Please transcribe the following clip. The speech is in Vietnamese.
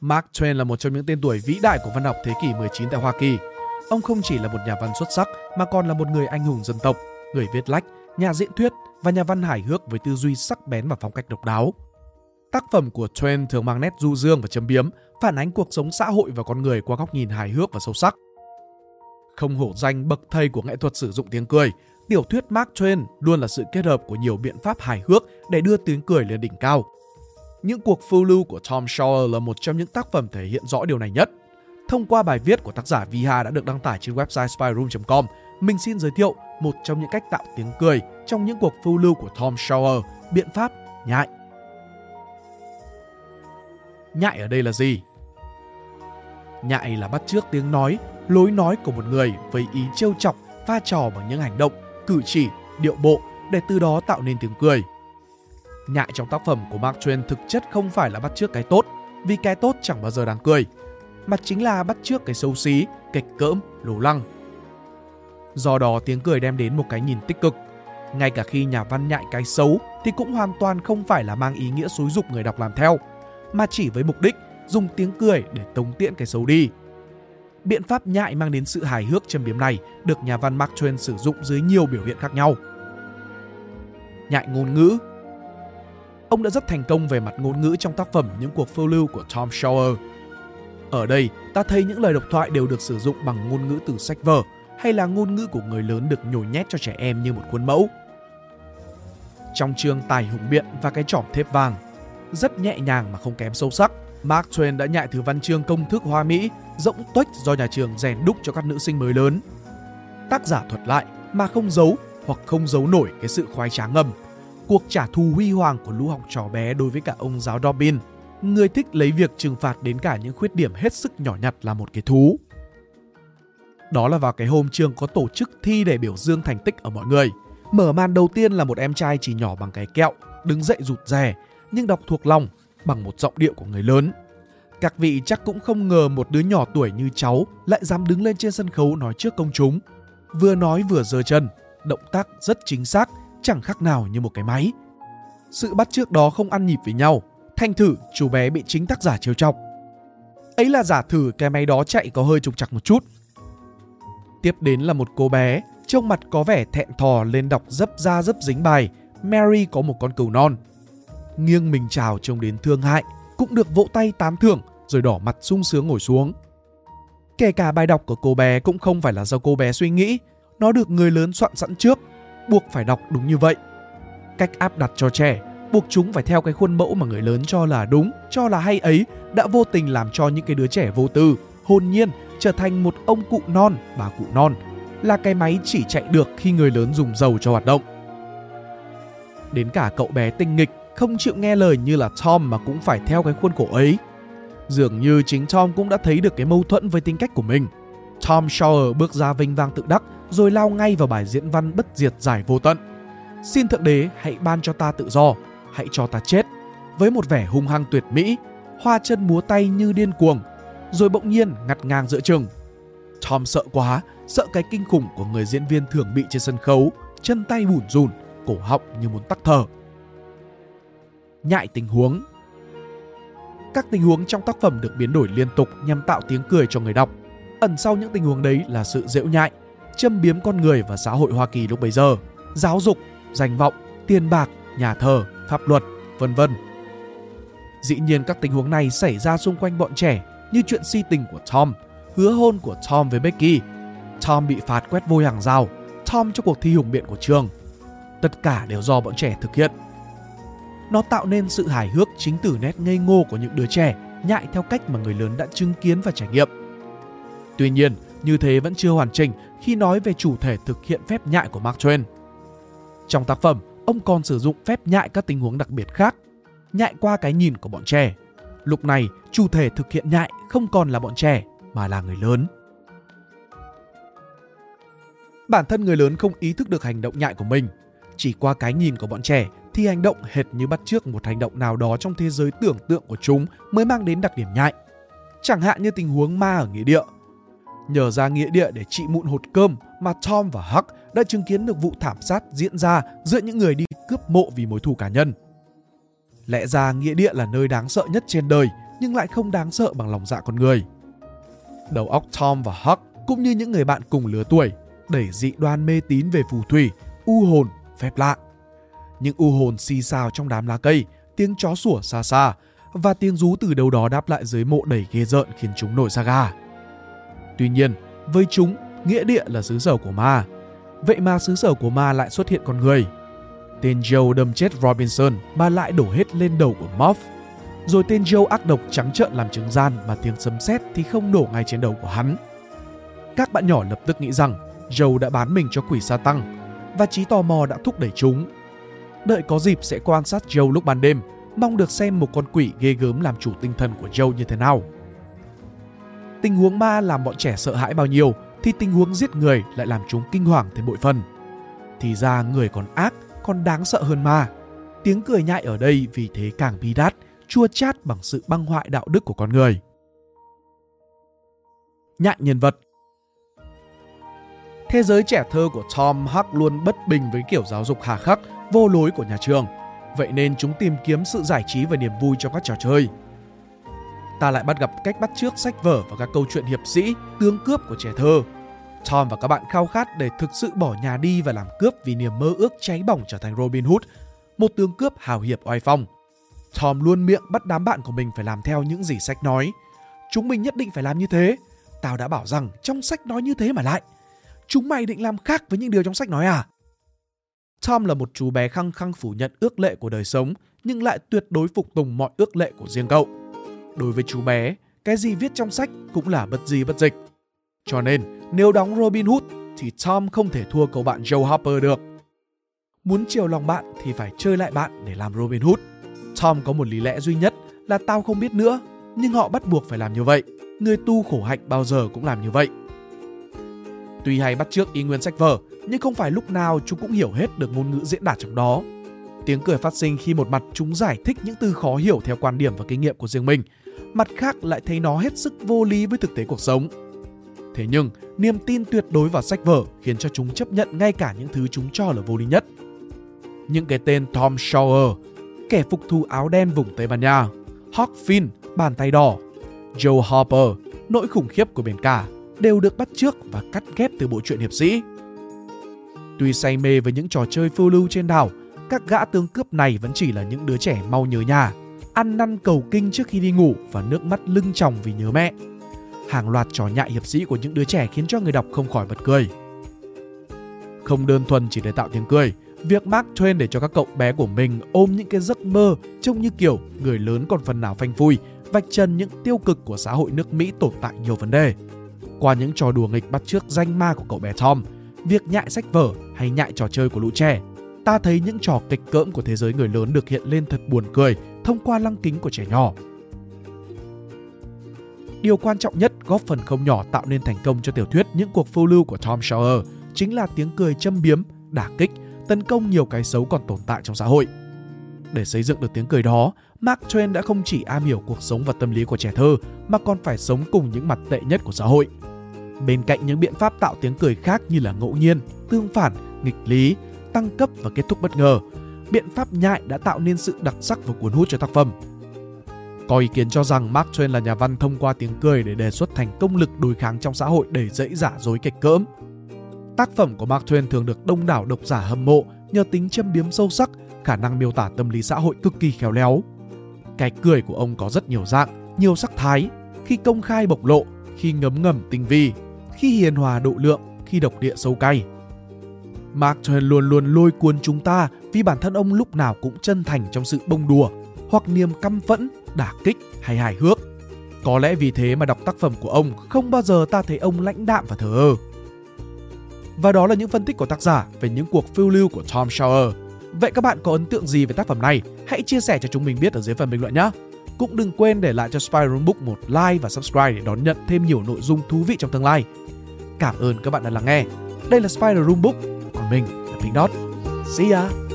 Mark Twain là một trong những tên tuổi vĩ đại của văn học thế kỷ 19 tại Hoa Kỳ. Ông không chỉ là một nhà văn xuất sắc mà còn là một người anh hùng dân tộc, người viết lách, nhà diễn thuyết và nhà văn hài hước với tư duy sắc bén và phong cách độc đáo. Tác phẩm của Twain thường mang nét du dương và châm biếm, phản ánh cuộc sống xã hội và con người qua góc nhìn hài hước và sâu sắc. Không hổ danh bậc thầy của nghệ thuật sử dụng tiếng cười, tiểu thuyết Mark Twain luôn là sự kết hợp của nhiều biện pháp hài hước để đưa tiếng cười lên đỉnh cao. Những cuộc phiêu lưu của Tom Sawyer là một trong những tác phẩm thể hiện rõ điều này nhất. Thông qua bài viết của tác giả Viha đã được đăng tải trên website spyroom.com, mình xin giới thiệu một trong những cách tạo tiếng cười trong những cuộc phiêu lưu của Tom Sawyer, biện pháp nhại. Nhại ở đây là gì? Nhại là bắt chước tiếng nói, lối nói của một người với ý trêu chọc, pha trò bằng những hành động, cử chỉ, điệu bộ để từ đó tạo nên tiếng cười. Nhại trong tác phẩm của Mark Twain thực chất không phải là bắt chước cái tốt, vì cái tốt chẳng bao giờ đáng cười, mà chính là bắt chước cái xấu xí, kịch cỡm, lố lăng. Do đó tiếng cười đem đến một cái nhìn tích cực. Ngay cả khi nhà văn nhại cái xấu thì cũng hoàn toàn không phải là mang ý nghĩa xúi dục người đọc làm theo, mà chỉ với mục đích dùng tiếng cười để tống tiễn cái xấu đi. Biện pháp nhại mang đến sự hài hước châm biếm này được nhà văn Mark Twain sử dụng dưới nhiều biểu hiện khác nhau. Nhại ngôn ngữ Ông đã rất thành công về mặt ngôn ngữ trong tác phẩm Những cuộc phiêu lưu của Tom Sawyer. Ở đây, ta thấy những lời độc thoại đều được sử dụng bằng ngôn ngữ từ sách vở hay là ngôn ngữ của người lớn được nhồi nhét cho trẻ em như một khuôn mẫu. Trong chương Tài hùng biện và cái trỏm thép vàng, rất nhẹ nhàng mà không kém sâu sắc, Mark Twain đã nhại thứ văn chương công thức hoa mỹ, rỗng tuếch do nhà trường rèn đúc cho các nữ sinh mới lớn. Tác giả thuật lại mà không giấu hoặc không giấu nổi cái sự khoái trá ngầm. Cuộc trả thù huy hoàng của lũ học trò bé đối với cả ông giáo Dobbin, người thích lấy việc trừng phạt đến cả những khuyết điểm hết sức nhỏ nhặt là một cái thú. Đó là vào cái hôm trường có tổ chức thi để biểu dương thành tích ở mọi người. Mở màn đầu tiên là một em trai chỉ nhỏ bằng cái kẹo, đứng dậy rụt rè, nhưng đọc thuộc lòng bằng một giọng điệu của người lớn. Các vị chắc cũng không ngờ một đứa nhỏ tuổi như cháu lại dám đứng lên trên sân khấu nói trước công chúng. Vừa nói vừa giơ chân, động tác rất chính xác, chẳng khác nào như một cái máy. Sự bắt trước đó không ăn nhịp với nhau, thành thử chú bé bị chính tác giả trêu chọc. Ấy là giả thử cái máy đó chạy có hơi trục chặt một chút. Tiếp đến là một cô bé, trông mặt có vẻ thẹn thò lên đọc dấp ra dấp dính bài Mary có một con cừu non nghiêng mình chào trông đến thương hại, cũng được vỗ tay tán thưởng rồi đỏ mặt sung sướng ngồi xuống. Kể cả bài đọc của cô bé cũng không phải là do cô bé suy nghĩ, nó được người lớn soạn sẵn trước, buộc phải đọc đúng như vậy. Cách áp đặt cho trẻ, buộc chúng phải theo cái khuôn mẫu mà người lớn cho là đúng, cho là hay ấy đã vô tình làm cho những cái đứa trẻ vô tư, hồn nhiên trở thành một ông cụ non, bà cụ non, là cái máy chỉ chạy được khi người lớn dùng dầu cho hoạt động. Đến cả cậu bé tinh nghịch không chịu nghe lời như là Tom mà cũng phải theo cái khuôn khổ ấy. Dường như chính Tom cũng đã thấy được cái mâu thuẫn với tính cách của mình. Tom Sawyer bước ra vinh vang tự đắc rồi lao ngay vào bài diễn văn bất diệt giải vô tận. Xin Thượng Đế hãy ban cho ta tự do, hãy cho ta chết. Với một vẻ hung hăng tuyệt mỹ, hoa chân múa tay như điên cuồng, rồi bỗng nhiên ngặt ngang giữa chừng. Tom sợ quá, sợ cái kinh khủng của người diễn viên thường bị trên sân khấu, chân tay bủn rùn, cổ họng như muốn tắc thở nhại tình huống. Các tình huống trong tác phẩm được biến đổi liên tục nhằm tạo tiếng cười cho người đọc. Ẩn sau những tình huống đấy là sự dễu nhại, châm biếm con người và xã hội Hoa Kỳ lúc bấy giờ, giáo dục, danh vọng, tiền bạc, nhà thờ, pháp luật, vân vân. Dĩ nhiên các tình huống này xảy ra xung quanh bọn trẻ như chuyện si tình của Tom, hứa hôn của Tom với Becky, Tom bị phạt quét vôi hàng rào, Tom trong cuộc thi hùng biện của trường. Tất cả đều do bọn trẻ thực hiện nó tạo nên sự hài hước chính từ nét ngây ngô của những đứa trẻ nhại theo cách mà người lớn đã chứng kiến và trải nghiệm. Tuy nhiên, như thế vẫn chưa hoàn chỉnh khi nói về chủ thể thực hiện phép nhại của Mark Twain. Trong tác phẩm, ông còn sử dụng phép nhại các tình huống đặc biệt khác, nhại qua cái nhìn của bọn trẻ. Lúc này, chủ thể thực hiện nhại không còn là bọn trẻ mà là người lớn. Bản thân người lớn không ý thức được hành động nhại của mình, chỉ qua cái nhìn của bọn trẻ thì hành động hệt như bắt chước một hành động nào đó trong thế giới tưởng tượng của chúng mới mang đến đặc điểm nhại. Chẳng hạn như tình huống ma ở nghĩa địa. Nhờ ra nghĩa địa để trị mụn hột cơm mà Tom và Huck đã chứng kiến được vụ thảm sát diễn ra giữa những người đi cướp mộ vì mối thù cá nhân. Lẽ ra nghĩa địa là nơi đáng sợ nhất trên đời nhưng lại không đáng sợ bằng lòng dạ con người. Đầu óc Tom và Huck cũng như những người bạn cùng lứa tuổi đẩy dị đoan mê tín về phù thủy, u hồn, phép lạ. Những u hồn xì xào trong đám lá cây, tiếng chó sủa xa xa và tiếng rú từ đâu đó đáp lại dưới mộ đầy ghê rợn khiến chúng nổi da gà. Tuy nhiên, với chúng, nghĩa địa là xứ sở của ma. Vậy mà xứ sở của ma lại xuất hiện con người. Tên Joe đâm chết Robinson mà lại đổ hết lên đầu của Moff. Rồi tên Joe ác độc trắng trợn làm chứng gian mà tiếng sấm sét thì không đổ ngay trên đầu của hắn. Các bạn nhỏ lập tức nghĩ rằng Joe đã bán mình cho quỷ sa tăng và trí tò mò đã thúc đẩy chúng. Đợi có dịp sẽ quan sát Joe lúc ban đêm, mong được xem một con quỷ ghê gớm làm chủ tinh thần của Joe như thế nào. Tình huống ma làm bọn trẻ sợ hãi bao nhiêu thì tình huống giết người lại làm chúng kinh hoàng thêm bội phần. Thì ra người còn ác, còn đáng sợ hơn ma. Tiếng cười nhại ở đây vì thế càng bi đát, chua chát bằng sự băng hoại đạo đức của con người. Nhại nhân vật Thế giới trẻ thơ của Tom Huck luôn bất bình với kiểu giáo dục hà khắc, vô lối của nhà trường. Vậy nên chúng tìm kiếm sự giải trí và niềm vui trong các trò chơi. Ta lại bắt gặp cách bắt chước sách vở và các câu chuyện hiệp sĩ, tướng cướp của trẻ thơ. Tom và các bạn khao khát để thực sự bỏ nhà đi và làm cướp vì niềm mơ ước cháy bỏng trở thành Robin Hood, một tướng cướp hào hiệp oai phong. Tom luôn miệng bắt đám bạn của mình phải làm theo những gì sách nói. Chúng mình nhất định phải làm như thế. Tao đã bảo rằng trong sách nói như thế mà lại – Chúng mày định làm khác với những điều trong sách nói à? Tom là một chú bé khăng khăng phủ nhận ước lệ của đời sống nhưng lại tuyệt đối phục tùng mọi ước lệ của riêng cậu. Đối với chú bé, cái gì viết trong sách cũng là bất di bất dịch. Cho nên, nếu đóng Robin Hood thì Tom không thể thua cậu bạn Joe Harper được. Muốn chiều lòng bạn thì phải chơi lại bạn để làm Robin Hood. Tom có một lý lẽ duy nhất là tao không biết nữa, nhưng họ bắt buộc phải làm như vậy. Người tu khổ hạnh bao giờ cũng làm như vậy. Tuy hay bắt chước ý nguyên sách vở, nhưng không phải lúc nào chúng cũng hiểu hết được ngôn ngữ diễn đạt trong đó. Tiếng cười phát sinh khi một mặt chúng giải thích những từ khó hiểu theo quan điểm và kinh nghiệm của riêng mình, mặt khác lại thấy nó hết sức vô lý với thực tế cuộc sống. Thế nhưng, niềm tin tuyệt đối vào sách vở khiến cho chúng chấp nhận ngay cả những thứ chúng cho là vô lý nhất. Những cái tên Tom Sawyer, kẻ phục thù áo đen vùng Tây Ban Nha, Huck Finn, bàn tay đỏ, Joe Harper, nỗi khủng khiếp của biển cả, đều được bắt chước và cắt ghép từ bộ truyện hiệp sĩ. Tuy say mê với những trò chơi phiêu lưu trên đảo, các gã tướng cướp này vẫn chỉ là những đứa trẻ mau nhớ nhà, ăn năn cầu kinh trước khi đi ngủ và nước mắt lưng tròng vì nhớ mẹ. Hàng loạt trò nhại hiệp sĩ của những đứa trẻ khiến cho người đọc không khỏi bật cười. Không đơn thuần chỉ để tạo tiếng cười, việc Mark Twain để cho các cậu bé của mình ôm những cái giấc mơ trông như kiểu người lớn còn phần nào phanh phui, vạch trần những tiêu cực của xã hội nước Mỹ tồn tại nhiều vấn đề. Qua những trò đùa nghịch bắt chước danh ma của cậu bé Tom, việc nhại sách vở hay nhại trò chơi của lũ trẻ, ta thấy những trò kịch cỡm của thế giới người lớn được hiện lên thật buồn cười thông qua lăng kính của trẻ nhỏ. Điều quan trọng nhất góp phần không nhỏ tạo nên thành công cho tiểu thuyết những cuộc phiêu lưu của Tom Sawyer chính là tiếng cười châm biếm, đả kích, tấn công nhiều cái xấu còn tồn tại trong xã hội. Để xây dựng được tiếng cười đó, Mark Twain đã không chỉ am hiểu cuộc sống và tâm lý của trẻ thơ mà còn phải sống cùng những mặt tệ nhất của xã hội. Bên cạnh những biện pháp tạo tiếng cười khác như là ngẫu nhiên, tương phản, nghịch lý, tăng cấp và kết thúc bất ngờ, biện pháp nhại đã tạo nên sự đặc sắc và cuốn hút cho tác phẩm. Có ý kiến cho rằng Mark Twain là nhà văn thông qua tiếng cười để đề xuất thành công lực đối kháng trong xã hội đầy dẫy giả dối kịch cỡm. Tác phẩm của Mark Twain thường được đông đảo độc giả hâm mộ nhờ tính châm biếm sâu sắc, khả năng miêu tả tâm lý xã hội cực kỳ khéo léo. Cái cười của ông có rất nhiều dạng, nhiều sắc thái, khi công khai bộc lộ, khi ngấm ngầm tinh vi, khi hiền hòa độ lượng, khi độc địa sâu cay. Mark Twain luôn luôn lôi cuốn chúng ta vì bản thân ông lúc nào cũng chân thành trong sự bông đùa hoặc niềm căm phẫn, đả kích hay hài hước. Có lẽ vì thế mà đọc tác phẩm của ông không bao giờ ta thấy ông lãnh đạm và thờ ơ. Và đó là những phân tích của tác giả về những cuộc phiêu lưu của Tom Sawyer. Vậy các bạn có ấn tượng gì về tác phẩm này? Hãy chia sẻ cho chúng mình biết ở dưới phần bình luận nhé. Cũng đừng quên để lại cho Spiral Book một like và subscribe để đón nhận thêm nhiều nội dung thú vị trong tương lai. Cảm ơn các bạn đã lắng nghe. Đây là Spider Room Book, còn mình là Pink Dot. See ya!